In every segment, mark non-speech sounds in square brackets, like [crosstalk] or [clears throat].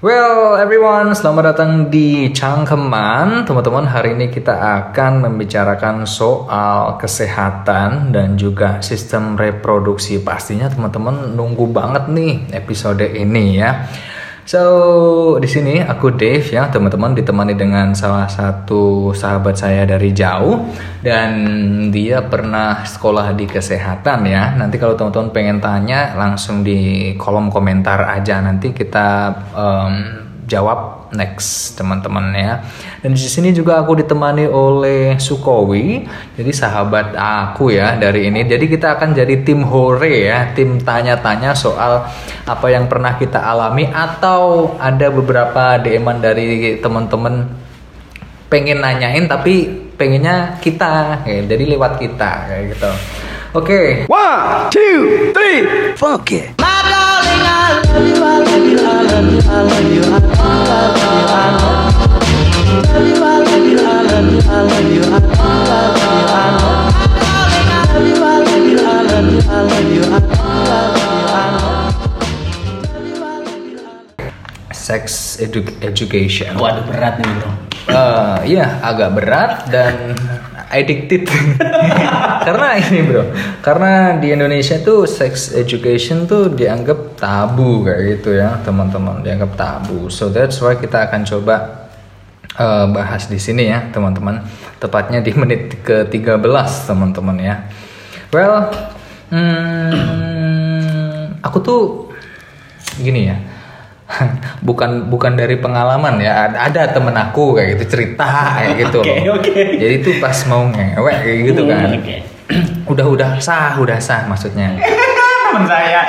Well, everyone, selamat datang di Cangkeman. Teman-teman, hari ini kita akan membicarakan soal kesehatan dan juga sistem reproduksi. Pastinya teman-teman nunggu banget nih episode ini ya. So, di sini aku Dave ya, teman-teman ditemani dengan salah satu sahabat saya dari jauh dan dia pernah sekolah di kesehatan ya. Nanti kalau teman-teman pengen tanya langsung di kolom komentar aja nanti kita um, jawab next teman-teman ya. Dan di sini juga aku ditemani oleh Sukowi, jadi sahabat aku ya dari ini. Jadi kita akan jadi tim hore ya, tim tanya-tanya soal apa yang pernah kita alami atau ada beberapa DM dari teman-teman pengen nanyain tapi pengennya kita, ya, jadi lewat kita kayak gitu. Oke. One, two, three, fuck it. Sex edu- education. Waduh berat nih bro. Eh, iya agak berat dan addicted. [laughs] Karena ini bro. Karena di Indonesia tuh sex education tuh dianggap tabu kayak gitu ya teman-teman. Dianggap tabu. So that's why kita akan coba eh, bahas di sini ya teman-teman. Tepatnya di menit ke 13 teman-teman ya. Well hmm, aku tuh gini ya bukan bukan dari pengalaman ya Ada- temen aku kayak gitu cerita kayak gitu Oke, loh. oke. jadi itu pas mau ngewek kayak gitu kan Hmm, oke. [clears throat] udah udah sah udah sah maksudnya [laughs] Temen saya.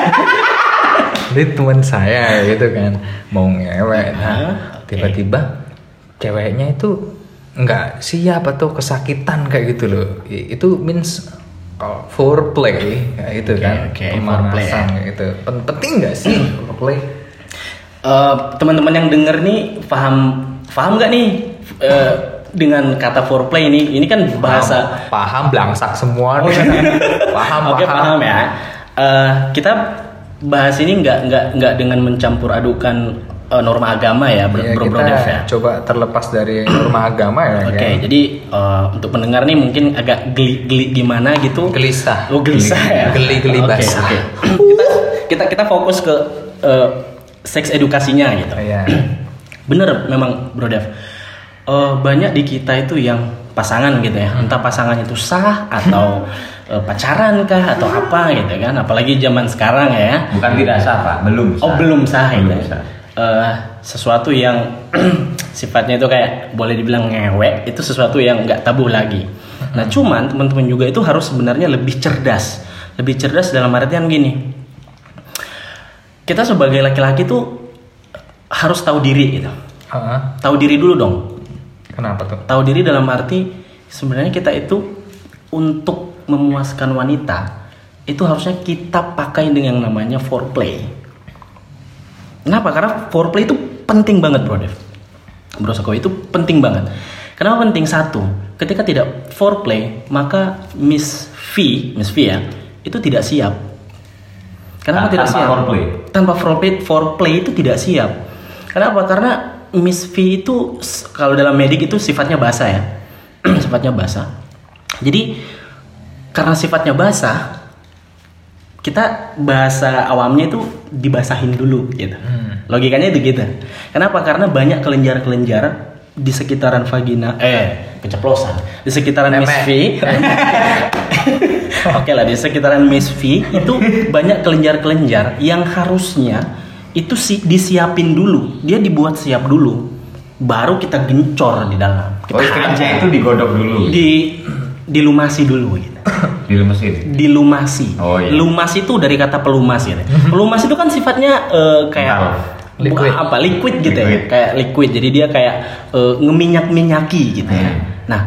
[laughs] jadi temen saya gitu kan mau ngewek nah Ah, tiba-tiba ceweknya itu nggak siap atau kesakitan kayak gitu loh itu means uh, foreplay kayak gitu Oke, kan oke, pemanasan foreplay ya. kayak gitu Pen- penting nggak sih foreplay Eh, teman-teman yang denger nih paham paham nggak nih eh, dengan kata foreplay ini? Ini kan bahasa paham, paham belangsak semua nih. [laughs] paham Oke paham ya. Eh, kita bahas ini nggak nggak nggak dengan mencampur adukan eh, norma agama ya, bro, Ya, bro, kita bro Dev ya. coba terlepas dari norma agama ya Oke, kan? jadi eh, untuk pendengar nih mungkin agak geli-geli gimana gitu. gelisah Oh gelisah ya. geli-geli Oke, basah oke. kita kita kita fokus ke eh, seks edukasinya gitu. Iya. [clears throat] Bener memang Bro Dev. Eh, banyak di kita itu yang pasangan gitu ya. Entah pasangan itu sah atau [laughs] eh, pacaran kah atau apa gitu kan. Apalagi zaman sekarang ya. Bukan tidak sah pak, belum sah. Oh belum sah Belum itu. sah. Eh, sesuatu yang [clears throat] sifatnya itu kayak boleh dibilang ngewek itu sesuatu yang nggak tabu lagi. Nah cuman teman-teman juga itu harus sebenarnya lebih cerdas, lebih cerdas dalam artian gini. Kita sebagai laki-laki tuh harus tahu diri gitu. Hah? Tahu diri dulu dong. kenapa tuh Tahu diri dalam arti sebenarnya kita itu untuk memuaskan wanita itu harusnya kita pakai dengan yang namanya foreplay. Kenapa? Karena foreplay itu penting banget, Bro Dev. Bro Sako itu penting banget. Kenapa penting? Satu, ketika tidak foreplay, maka Miss V, Miss V ya, itu tidak siap. Kenapa Tan- tidak tanpa siap? foreplay? Tanpa foreplay, foreplay itu tidak siap. Kenapa? Karena Miss V itu kalau dalam medik itu sifatnya basah ya, [clears throat] sifatnya basah. Jadi karena sifatnya basah, kita bahasa awamnya itu dibasahin dulu gitu. Logikanya itu gitu. Kenapa? Karena banyak kelenjar-kelenjar di sekitaran vagina eh keceplosan di sekitaran Miss V. [laughs] Oke lah di sekitaran Miss V itu banyak kelenjar-kelenjar yang harusnya itu sih disiapin dulu. Dia dibuat siap dulu. Baru kita gencor di dalam. Kita Oh hajar. itu digodok dulu. di dilumasi dulu gitu. [laughs] Di mesin. Dilumasi. Oh, iya. Lumas itu dari kata pelumas gitu. [laughs] Pelumas itu kan sifatnya eh, kayak Kental. Liquid. apa? Liquid gitu ya. Liquid. Kayak liquid. Jadi dia kayak eh, ngeminyak-minyaki gitu ya. Hmm. Nah,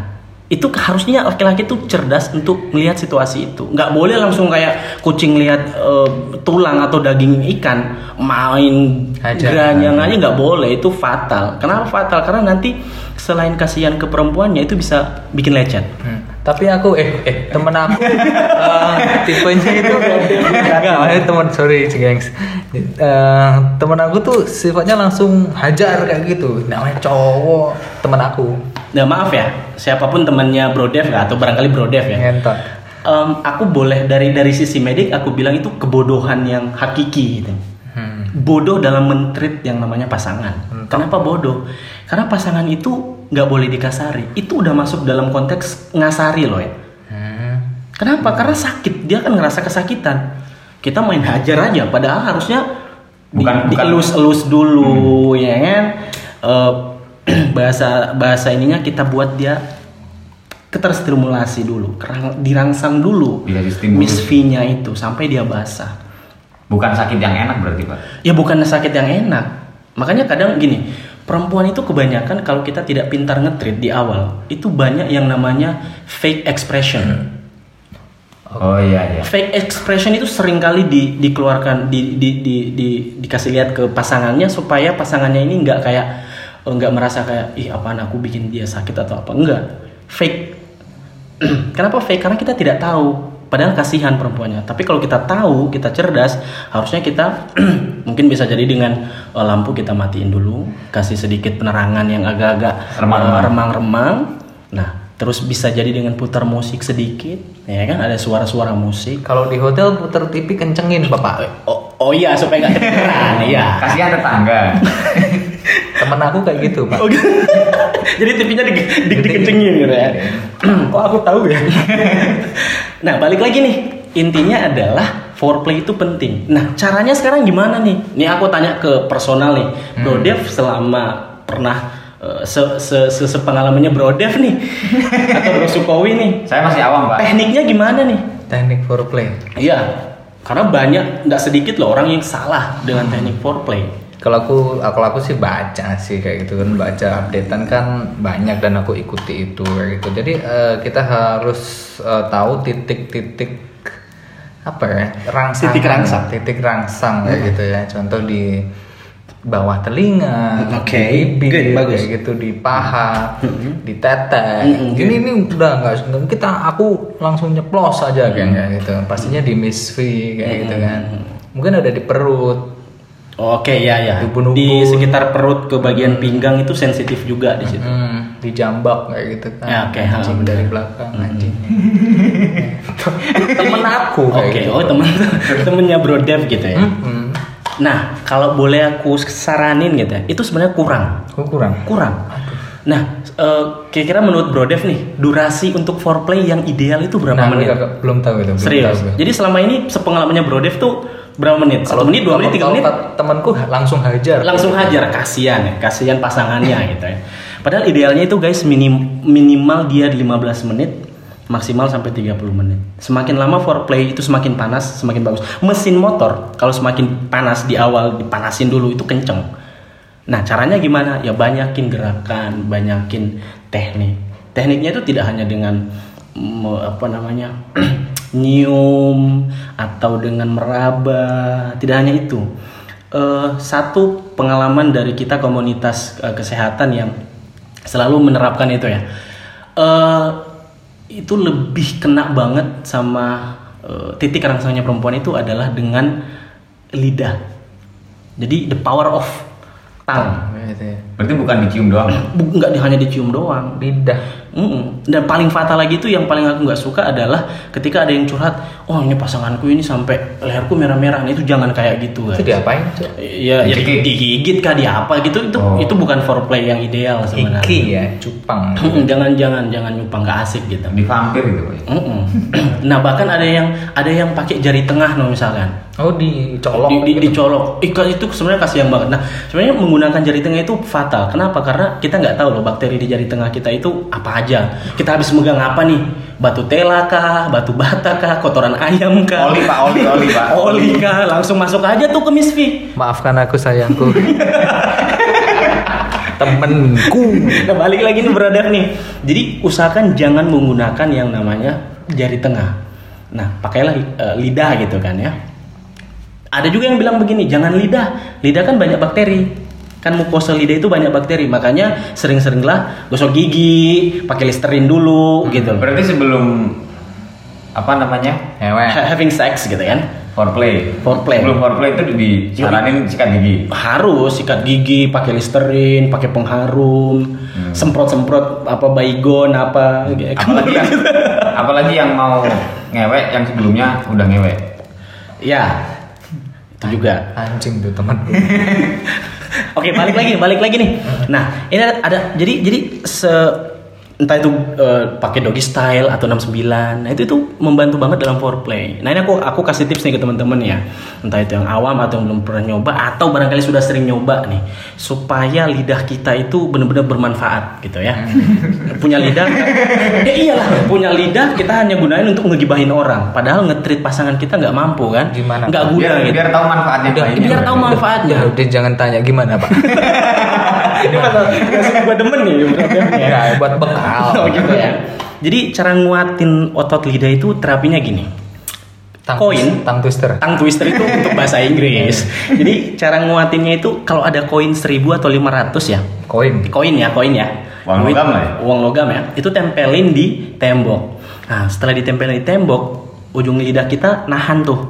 itu harusnya laki-laki tuh cerdas untuk melihat situasi itu. Nggak boleh langsung kayak kucing lihat eh, tulang atau daging ikan main geranyang aja nggak boleh. Itu fatal. Kenapa fatal? Karena nanti selain kasihan ke perempuannya itu bisa bikin lecet. Hmm. Tapi aku eh eh temen aku [laughs] eh, tipenya itu enggak, maksudnya temen sorry gengs. Eh, temen aku tuh sifatnya langsung hajar kayak gitu. Namanya cowok temen aku. Nah maaf ya, siapa pun temannya Bro Dev nggak atau barangkali Bro Dev ya. Ngentot. Em, aku boleh dari dari sisi medik aku bilang itu kebodohan yang hakiki gitu. Hmm. Bodoh dalam mentreat yang namanya pasangan. Kenapa bodoh? Karena pasangan itu nggak boleh dikasari. Itu udah masuk dalam konteks ngasari loh ya. Hmm. Kenapa? Karena sakit. Dia kan ngerasa kesakitan. Kita main hajar aja. Padahal harusnya di, Bukan- bukan- dielus-elus dulu, ya kan? Eh, [clears throat] bahasa bahasa ininya kita buat dia keterstimulasi dulu, kerang- dirangsang dulu. Miss V-nya itu sampai dia basah. Bukan sakit yang enak berarti pak. Ya bukan sakit yang enak. Makanya kadang gini, perempuan itu kebanyakan kalau kita tidak pintar ngetrit di awal, itu banyak yang namanya fake expression. Oh iya iya. Fake expression itu sering kali di, dikeluarkan, di, di, di, di- dikasih lihat ke pasangannya supaya pasangannya ini nggak kayak nggak merasa kayak ih apaan aku bikin dia sakit atau apa? Enggak fake. [clears throat] Kenapa fake? Karena kita tidak tahu. Padahal kasihan perempuannya. Tapi kalau kita tahu kita cerdas harusnya kita [clears throat] mungkin bisa jadi dengan eh, lampu kita matiin dulu kasih sedikit penerangan yang agak-agak Remang-remang. eh, remang-remang. Nah terus bisa jadi dengan putar musik sedikit ya kan? Ada suara-suara musik. Kalau di hotel puter TV kencengin bapak. oh, oh iya supaya nggak kedengeran iya Kasihan tetangga. [laughs] Temen aku kayak gitu pak. Oh, [laughs] gitu. Jadi TV-nya di, di, dikencengin gitu ya. [clears throat] Kok aku tahu ya? [laughs] nah, balik lagi nih. Intinya adalah foreplay itu penting. Nah, caranya sekarang gimana nih? Nih aku tanya ke personal nih. Bro Dev selama pernah eh, se, se, se, sepengalamannya Bro Dev nih [laughs] atau Bro Sukowi nih. Saya masih awam pak. Tekniknya gimana nih? Teknik foreplay. Iya. Karena banyak nggak sedikit loh orang yang salah dengan teknik foreplay. Kalau aku, kalau aku sih baca sih kayak gitu kan baca updatean kan banyak dan aku ikuti itu kayak gitu. Jadi eh, kita harus eh, tahu titik-titik apa ya rangsang Titik rangsang. titik rangsang kayak gitu ya. Contoh di bawah telinga, Oke, di bibir, bagus. kayak gitu di paha, di tete. Mm-mm, Ini ini udah nggak kita aku langsung nyeplos aja kayak gitu. Pastinya di Miss V kayak gitu kan. Mungkin ada di perut, Oke, ya ya. Ubun-ubun. Di sekitar perut ke bagian pinggang itu sensitif juga di situ. Hmm, dijambak kayak gitu kan. Ya, oke, Anjing dari belakang anjing. [laughs] Temen aku Oke, gitu. oh temen [laughs] temennya Bro Dev gitu ya. Hmm, Nah, kalau boleh aku saranin gitu ya, itu sebenarnya kurang, kok kurang. kurang. Nah, eh, kira-kira menurut Bro Dev nih, durasi untuk foreplay yang ideal itu berapa Nah, menit? belum tahu itu. belum Serius. tahu. Jadi selama ini sepengalamannya Bro Dev tuh berapa menit? Satu menit, dua menit, tiga menit? Temanku langsung hajar. langsung hajar kasihan ya kasihan pasangannya [laughs] gitu ya padahal idealnya itu guys minim, minimal dia 15 menit maksimal sampai 30 menit semakin lama foreplay itu semakin panas semakin bagus mesin motor kalau semakin panas di awal dipanasin dulu itu kenceng nah caranya gimana ya banyakin gerakan banyakin teknik tekniknya itu tidak hanya dengan apa namanya [clears throat] nyium atau dengan meraba tidak hanya itu Eh, satu pengalaman dari kita komunitas eh, kesehatan yang selalu menerapkan itu ya Eh, itu lebih kena banget sama eh, titik rangsangnya perempuan itu adalah dengan lidah jadi the power of tongue. Berarti bukan dicium doang. [clears throat] Nggak hanya dicium doang Lidah. Mm-mm. Dan paling fatal lagi itu yang paling aku nggak suka adalah ketika ada yang curhat, oh ini pasanganku ini sampai leherku merah-merah, nah, itu jangan kayak gitu Itu guys. diapain? Cok? Ya, ya Digigit. kah, di apa gitu itu Oh. itu bukan foreplay yang ideal sebenarnya. Iki ya, cupang. jangan jangan jangan nyupang nggak asik gitu. Di vampir gitu pak. Mm-mm. [clears throat] nah bahkan ada yang ada yang pakai jari tengah no misalkan Oh dicolok. di, di, gitu. dicolok. Ika itu sebenarnya kasihan banget. Nah sebenarnya menggunakan jari tengah itu fatal. Kenapa? Karena kita nggak tahu loh bakteri di jari tengah kita itu apa aja. Kita habis megang apa nih? Batu tela kah? Batu bata kah? Kotoran ayam kah? Oli pak, oli, oli pak. [laughs] oli kah? Langsung masuk aja tuh ke misfi Maafkan aku sayangku. [laughs] Temenku. nah balik lagi nih brother nih. Jadi usahakan jangan menggunakan yang namanya jari tengah. Nah pakailah eh, lidah gitu kan ya ada juga yang bilang begini jangan lidah lidah kan banyak bakteri kan mukosa lidah itu banyak bakteri makanya sering-seringlah gosok gigi pakai listerin dulu gitu Berarti sebelum apa namanya? Hewe. Having sex gitu kan Foreplay. Foreplay. Sebelum foreplay itu disaranin sikat gigi. harus sikat gigi pakai listerin pakai pengharum semprot-semprot apa baygon apa gitu. Apalagi yang apalagi yang mau ngewek yang sebelumnya udah ngewek. ya juga Anjing tuh teman. [laughs] Oke, balik lagi, balik lagi nih. Nah, ini ada, ada- jadi jadi se entah itu eh, pakai doggy style atau 69. Nah, itu itu membantu banget dalam foreplay. Nah, ini aku aku kasih tips nih ke teman-teman ya. Entah itu yang awam atau yang belum pernah nyoba atau barangkali sudah sering nyoba nih supaya lidah kita itu benar-benar bermanfaat gitu ya. punya lidah [laughs] ya iyalah, punya lidah kita hanya gunain untuk ngegibahin orang. Padahal ngetrit pasangan kita nggak mampu kan? Gimana, Nggak guna Biar, gitu. biar tahu manfaatnya Udah, biar tahu manfaatnya. Udah, udah jangan tanya gimana pak. [laughs] Ini kasih gua demen nih. Ya, buat bekal. Oh gitu ya. Jadi cara nguatin otot lidah itu terapinya gini. Tang- Koin. tang twister. Tang twister itu untuk bahasa Inggris. [laughs] Jadi cara nguatinnya itu kalau ada koin 1000 atau 500 ya. Koin. Koin ya, koin ya. Uang Duit- logam lah ya? Uang logam ya. Itu tempelin di tembok. Nah, setelah ditempelin di tembok, ujung lidah kita nahan tuh.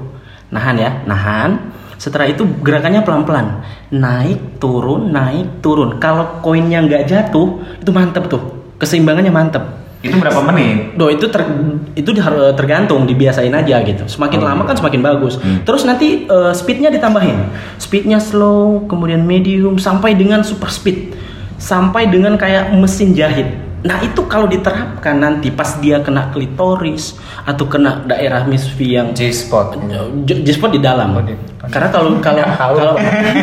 Nahan ya, nahan. Setelah itu gerakannya pelan-pelan. Naik, turun, naik, turun. Kalau koinnya nggak jatuh, itu mantep tuh. Keseimbangannya mantep. Itu berapa menit? Do itu ter, itu tergantung dibiasain aja gitu. Semakin Oh, lama gitu. kan semakin bagus. Hmm. Terus nanti eh, speednya ditambahin. Speednya slow, kemudian medium sampai dengan super speed. Sampai dengan kayak mesin jahit. Nah itu kalau diterapkan nanti pas dia kena klitoris atau kena daerah misfi yang G spot. J- G-spot di dalam. Oh, di- Karena kalau [laughs] kalau kalau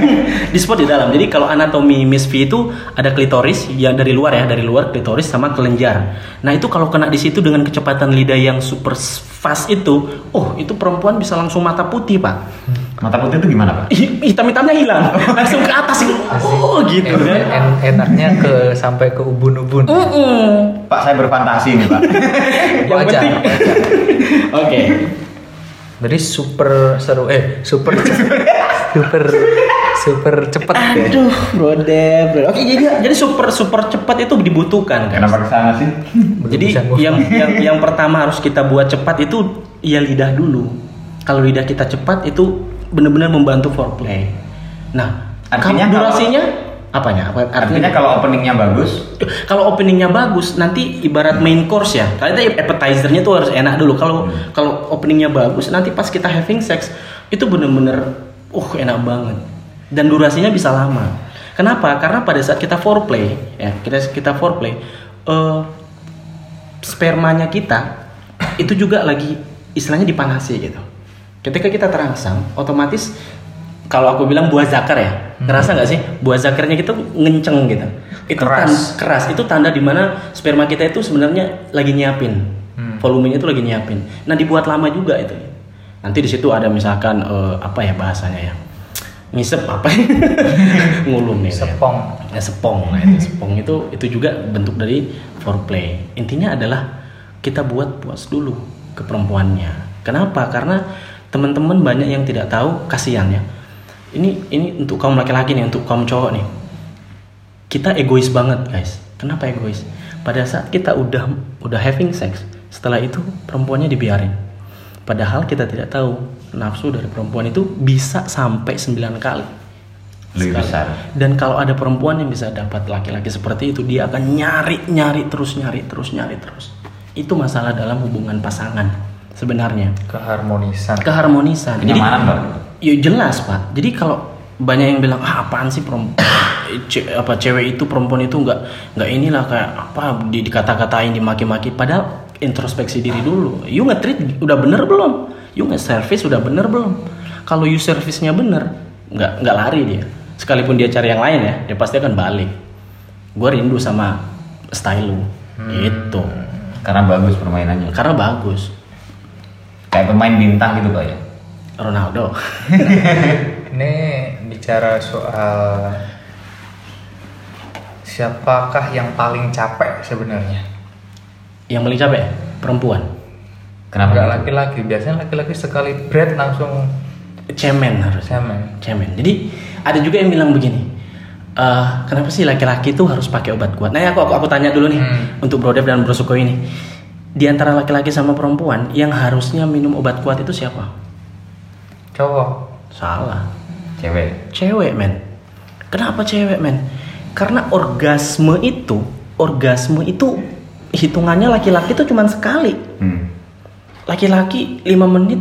[laughs] di spot di dalam. Jadi kalau anatomi Miss V itu ada klitoris yang dari luar ya, dari luar klitoris sama kelenjar. Nah, itu kalau kena di situ dengan kecepatan lidah yang super fast itu, oh, itu perempuan bisa langsung mata putih, Pak. Mata putih itu gimana pak? Hi- Hitam-hitamnya hilang, [laughs] langsung ke atas itu. Oh, gitu En- kan. en- enaknya ke sampai ke ubun-ubun. Mm-mm. Pak saya berfantasi nih pak. [laughs] Yang Wajar, penting [laughs] Oke. Jadi super seru eh super super super cepat ya. Aduh, brode, bro. Oke, jadi jadi super super cepat itu dibutuhkan kan. Kenapa ke sana sih? Jadi yang yang yang pertama harus kita buat cepat itu ya lidah dulu. Kalau lidah kita cepat itu benar-benar membantu foreplay. Nah, Artinya kalau durasinya apanya? Apa Artinya kalau openingnya bagus, kalau openingnya bagus, nanti ibarat main course ya. Kalau itu appetizernya tuh harus enak dulu. Kalau kalau openingnya bagus, nanti pas kita having sex itu bener-bener, uh enak banget. Dan durasinya bisa lama. Kenapa? Karena pada saat kita foreplay, ya kita kita foreplay, eh, spermanya kita itu juga lagi istilahnya dipanasi gitu. Ketika kita terangsang, otomatis kalau aku bilang buah zakar ya, ngerasa nggak sih buah zakarnya kita ngenceng gitu. Itu Keras. tan- keras. Itu tanda di mana sperma kita itu sebenarnya lagi nyiapin, volumenya itu lagi nyiapin. Nah dibuat lama juga itu. Nanti di situ ada misalkan eh, apa ya bahasanya ya, ngisep apa? [laughs] Ngulum nih. saya. Sepong. Ya sepong, nah itu sepong itu itu juga bentuk dari foreplay. Intinya adalah kita buat puas dulu ke perempuannya. Kenapa? Karena teman-teman banyak yang tidak tahu kasihan ya. Ini ini untuk kaum laki-laki nih, untuk kaum cowok nih. Kita egois banget guys. Kenapa egois? Pada saat kita udah udah having sex, setelah itu perempuannya dibiarin. Padahal kita tidak tahu nafsu dari perempuan itu bisa sampai 9 kali. lebih besar. Dan kalau ada perempuan yang bisa dapat laki-laki seperti itu, dia akan nyari, nyari terus, nyari terus, nyari terus. Itu masalah dalam hubungan pasangan sebenarnya. Keharmonisan. Keharmonisan. Kenyamanan pak. Ya jelas pak. Jadi kalau banyak yang bilang ah apaan sih perempuan [coughs] apa cewek itu perempuan itu nggak nggak inilah kayak apa di, dikata-katain dimaki-maki padahal introspeksi diri dulu you nge-treat udah bener belum you nge-service udah bener belum kalau you service-nya bener nggak nggak lari dia sekalipun dia cari yang lain ya dia pasti akan balik gue rindu sama style lu itu Karena bagus permainannya. karena bagus Kayak pemain bintang gitu pak ya. Ronaldo [laughs] Ini bicara soal siapakah yang paling capek sebenarnya? yang paling capek perempuan Kenapa? Enggak gitu? laki-laki, biasanya laki-laki sekali bread langsung cemen harus cemen. cemen. Jadi ada juga yang bilang begini, eh, kenapa sih laki-laki tuh harus pakai obat kuat? Nah, aku aku, aku tanya dulu nih Hmm. untuk Bro Dev dan Bro Suko ini. Di antara laki-laki sama perempuan yang harusnya minum obat kuat itu siapa? Cowok. Salah. Cewek. Cewek, men. Kenapa cewek, men? Karena orgasme itu, orgasme itu hitungannya laki-laki tuh cuman sekali. Hmm. Laki-laki 5 menit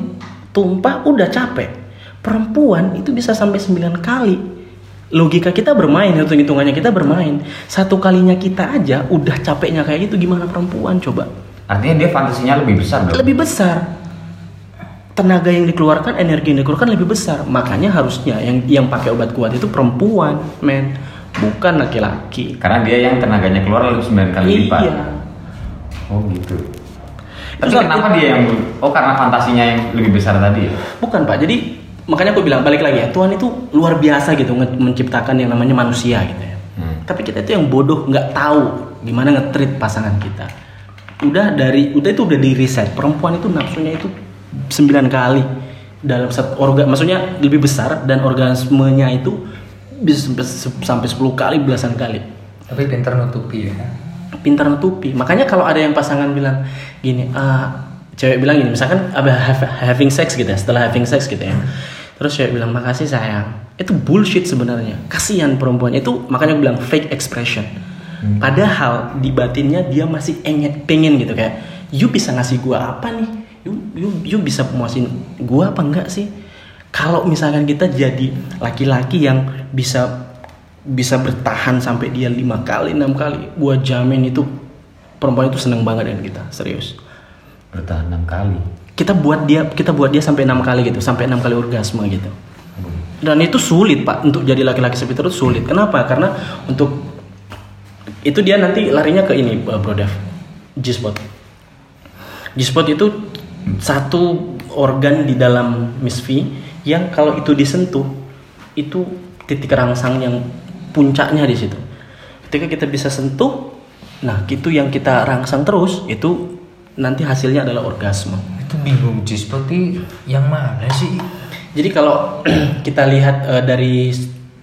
tumpah udah capek. Perempuan itu bisa sampai 9 kali. Logika kita bermain, hitung-hitungannya kita bermain. Satu kalinya kita aja udah capeknya kayak gitu gimana perempuan coba? Artinya dia fantasinya lebih besar dong. Lebih besar. Tenaga yang dikeluarkan, energi yang dikeluarkan lebih besar. Makanya harusnya yang yang pakai obat kuat itu perempuan, men, bukan laki-laki. Karena dia yang tenaganya keluar lebih 9 kali lipat. Iya. Oh gitu. Tapi Terus kenapa aku- dia yang Oh karena fantasinya yang lebih besar tadi ya? Bukan pak, jadi makanya aku bilang balik lagi ya Tuhan itu luar biasa gitu menciptakan yang namanya manusia gitu ya. Hmm. Tapi kita itu yang bodoh nggak tahu gimana nge-treat pasangan kita. Udah dari udah itu udah di riset perempuan itu nafsunya itu 9 kali dalam satu organ maksudnya lebih besar dan orgasmenya itu bisa sampai, sampai 10 kali belasan kali Tapi pinter nutupi ya. pintar nutupi. Makanya kalau ada yang pasangan bilang gini, ah cewek bilang gini, misalkan have- having sex gitu ya, setelah having sex gitu ya. Terus cewek bilang makasih sayang. Itu bullshit sebenarnya. Kasihan perempuan itu makanya aku bilang fake expression. Padahal di batinnya dia masih enget pengen gitu kayak, you bisa ngasih gua apa nih? You, you, you bisa puasin gua apa enggak sih? Kalau misalkan kita jadi laki-laki yang bisa bisa bertahan sampai dia lima kali enam kali gua jamin itu perempuan itu seneng banget dengan kita serius Bertahan 6 kali. kita buat dia kita buat dia sampai enam kali gitu sampai enam kali orgasme gitu dan itu sulit pak untuk jadi laki-laki seperti itu sulit kenapa karena untuk itu dia nanti larinya ke ini uh, bro Dev. G-spot. G-spot itu satu organ di dalam Miss V yang kalau itu disentuh itu titik rangsang yang puncaknya di situ. Ketika kita bisa sentuh nah itu yang kita rangsang terus itu nanti hasilnya adalah orgasme. Itu bingung seperti yang mana sih? jadi kalau [clears throat] kita lihat eh, dari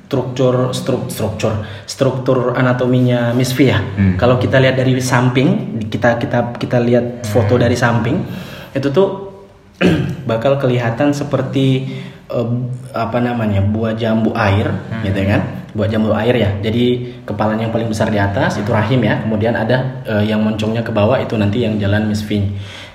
struktur struk- struktur struktur anatominya Miss V ya. Kalau kita lihat dari samping, kita kita kita lihat foto dari samping, itu tuh [clears throat] bakal kelihatan seperti eh, apa namanya buah jambu air, gitu kan? Buah jambu air ya. Jadi kepalanya yang paling besar di atas itu rahim ya. Kemudian ada eh, yang moncongnya ke bawah itu nanti yang jalan Miss V.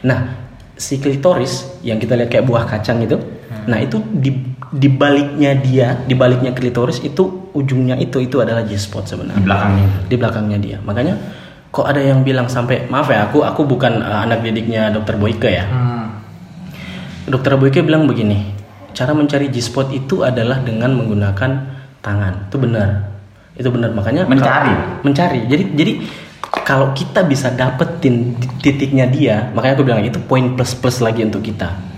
Nah, si klitoris yang kita lihat kayak buah kacang itu, nah itu di di baliknya dia, di baliknya klitoris itu ujungnya itu itu adalah G-spot Di sebenarnya. belakangnya. Di belakangnya dia. Makanya kok ada yang bilang sampai maaf ya aku aku bukan uh, anak didiknya dokter Boyke ya. Hmm. Dokter Boyke bilang begini, cara mencari G-spot itu adalah dengan menggunakan tangan. Itu benar. Itu benar. Makanya Mencari? kalau- mencari. Jadi jadi kalau kita bisa dapetin titiknya dia, makanya aku bilang itu poin plus plus lagi untuk kita.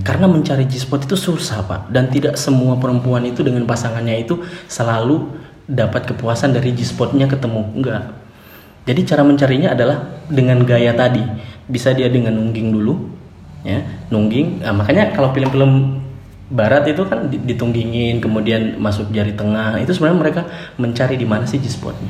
Karena mencari G-spot itu susah pak, dan tidak semua perempuan itu dengan pasangannya itu selalu dapat kepuasan dari G-spotnya ketemu enggak. Jadi cara mencarinya adalah dengan gaya tadi, bisa dia dengan nungging dulu, ya nungging. Nah, makanya kalau film-film Barat itu kan di- ditunggingin, kemudian masuk jari tengah, itu sebenarnya mereka mencari di mana sih G-spotnya.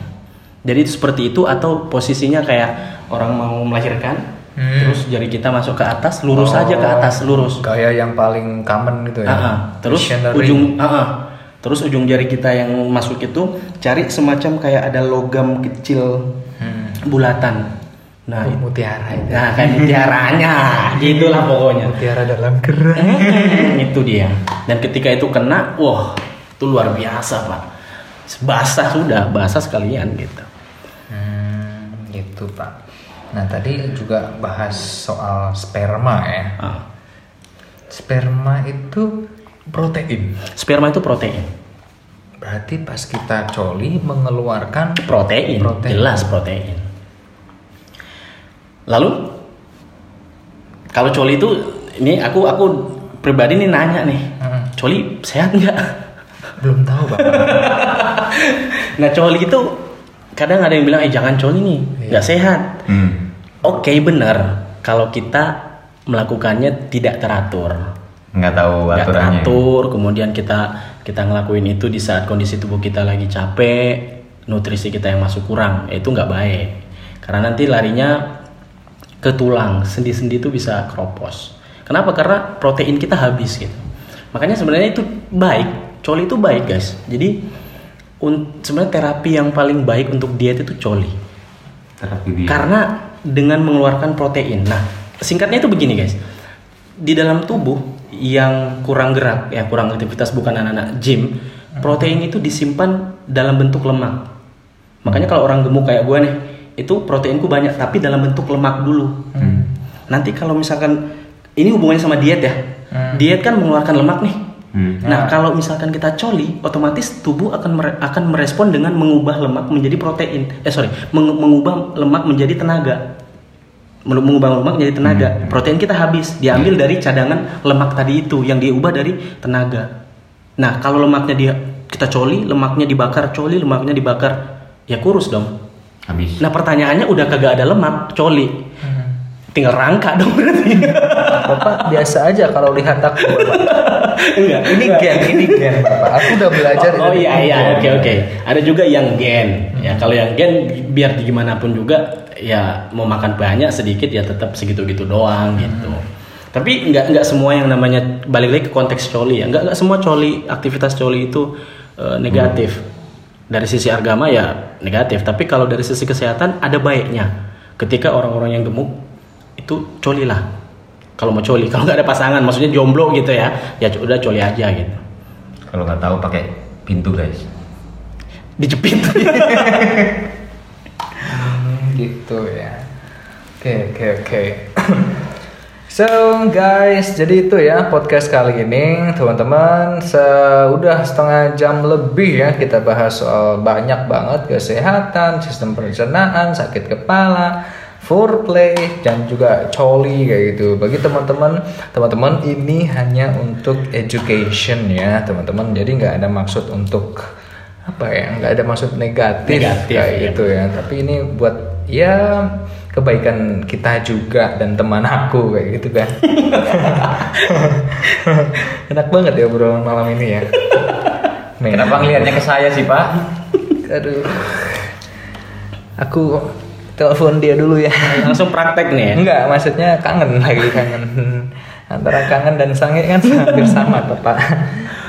Jadi seperti itu atau posisinya kayak orang mau melahirkan, Hmm. terus jari kita masuk ke atas, lurus Oh, aja ke atas, lurus. Gaya yang paling common gitu ya. Ah. Terus Missionary. ujung ah. terus ujung jari kita yang masuk itu cari semacam kayak ada logam kecil Hmm. bulatan. Nah, Oh, mutiara itu. nah kayak mutiaranya, [laughs] gitulah pokoknya. Mutiara dalam gerai. [laughs] Hmm, itu dia. Dan ketika itu kena, wah, itu luar biasa, Pak. Basah sudah, basah sekalian gitu. Hmm, gitu pak. Nah tadi juga bahas soal sperma ya. Ah. Sperma itu protein. Sperma itu protein. Berarti pas kita coli mengeluarkan Protein, Protein. jelas protein. Lalu kalau coli itu ini aku aku pribadi nih nanya nih. Hmm. Coli sehat nggak? belum tahu pak. [laughs] Nah coli itu kadang ada yang bilang eh jangan coli nih, Iya. nggak sehat. Hmm. Oke benar kalau kita melakukannya tidak teratur. Nggak tahu nggak aturannya. teratur kemudian kita kita ngelakuin itu di saat kondisi tubuh kita lagi capek nutrisi kita yang masuk kurang ya itu nggak baik karena nanti larinya ke tulang sendi-sendi itu bisa keropos kenapa karena protein kita habis gitu makanya sebenarnya itu baik coli itu baik guys jadi sebenarnya terapi yang paling baik untuk diet itu coli Terapi dia. karena dengan mengeluarkan protein. Nah, singkatnya itu begini guys. Di dalam tubuh yang kurang gerak, ya kurang aktivitas bukan anak-anak gym, protein itu disimpan dalam bentuk lemak. Makanya kalau orang gemuk kayak gue nih, itu proteinku banyak tapi dalam bentuk lemak dulu. Nanti kalau misalkan ini hubungannya sama diet ya. Diet kan mengeluarkan lemak nih. Hmm. Nah, kalau misalkan kita coli, otomatis tubuh akan mere- akan merespon dengan mengubah lemak menjadi protein. Eh sorry, meng- mengubah lemak menjadi tenaga. Men- Mengubah lemak menjadi tenaga. Protein kita habis, diambil dari cadangan lemak tadi itu yang diubah dari tenaga. Nah, kalau lemaknya dia kita coli, lemaknya dibakar, coli, lemaknya dibakar, ya kurus dong. Habis. Nah, pertanyaannya udah kagak ada lemak, coli. Tinggal rangka dong berarti. Bapak biasa aja kalau lihat aku. Bapak. Enggak, Ini gen, ini gen Bapak. Aku udah belajar Oh, oh iya iya oke oke. Ada juga yang gen. Ya kalau yang gen biar gimana pun juga ya mau makan banyak sedikit ya tetap segitu-gitu doang gitu. Tapi nggak nggak semua yang namanya balik lagi ke konteks coli ya. Nggak nggak semua coli aktivitas coli itu eh, negatif. Dari sisi agama ya negatif. Tapi kalau dari sisi kesehatan ada baiknya. Ketika orang-orang yang gemuk itu coli lah. Kalau mau coli, [laughs] kalau nggak ada pasangan, maksudnya jomblo gitu ya, ya udah coli aja gitu. Kalau nggak tahu pakai pintu guys. Dijepit. [laughs] gitu ya oke oke oke [coughs] so guys jadi itu ya podcast kali ini teman-teman sudah setengah jam lebih ya kita bahas soal banyak banget kesehatan sistem pencernaan sakit kepala foreplay dan juga coli kayak gitu bagi teman-teman teman-teman ini hanya untuk education ya teman-teman jadi nggak ada maksud untuk apa ya nggak ada maksud negatif, Negatif, kayak iya. gitu ya tapi ini buat ya kebaikan kita juga dan teman aku kayak gitu kan [laughs] enak banget ya bro malam ini ya Men. Kenapa ngelihatnya ke saya sih Pak? aduh aku telepon dia dulu ya. Langsung praktek nih ya. enggak maksudnya kangen lagi kangen. Antara kangen dan sange kan hampir sama bapak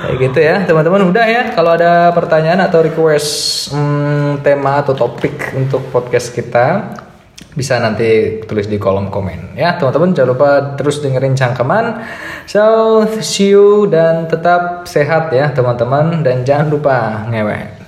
kayak gitu ya teman-teman. Udah ya kalau ada pertanyaan atau request hmm, tema atau topik untuk podcast kita bisa nanti tulis di kolom komen. Ya teman-teman jangan lupa terus dengerin cangkeman. So see you dan tetap sehat ya teman-teman. Dan jangan lupa ngewek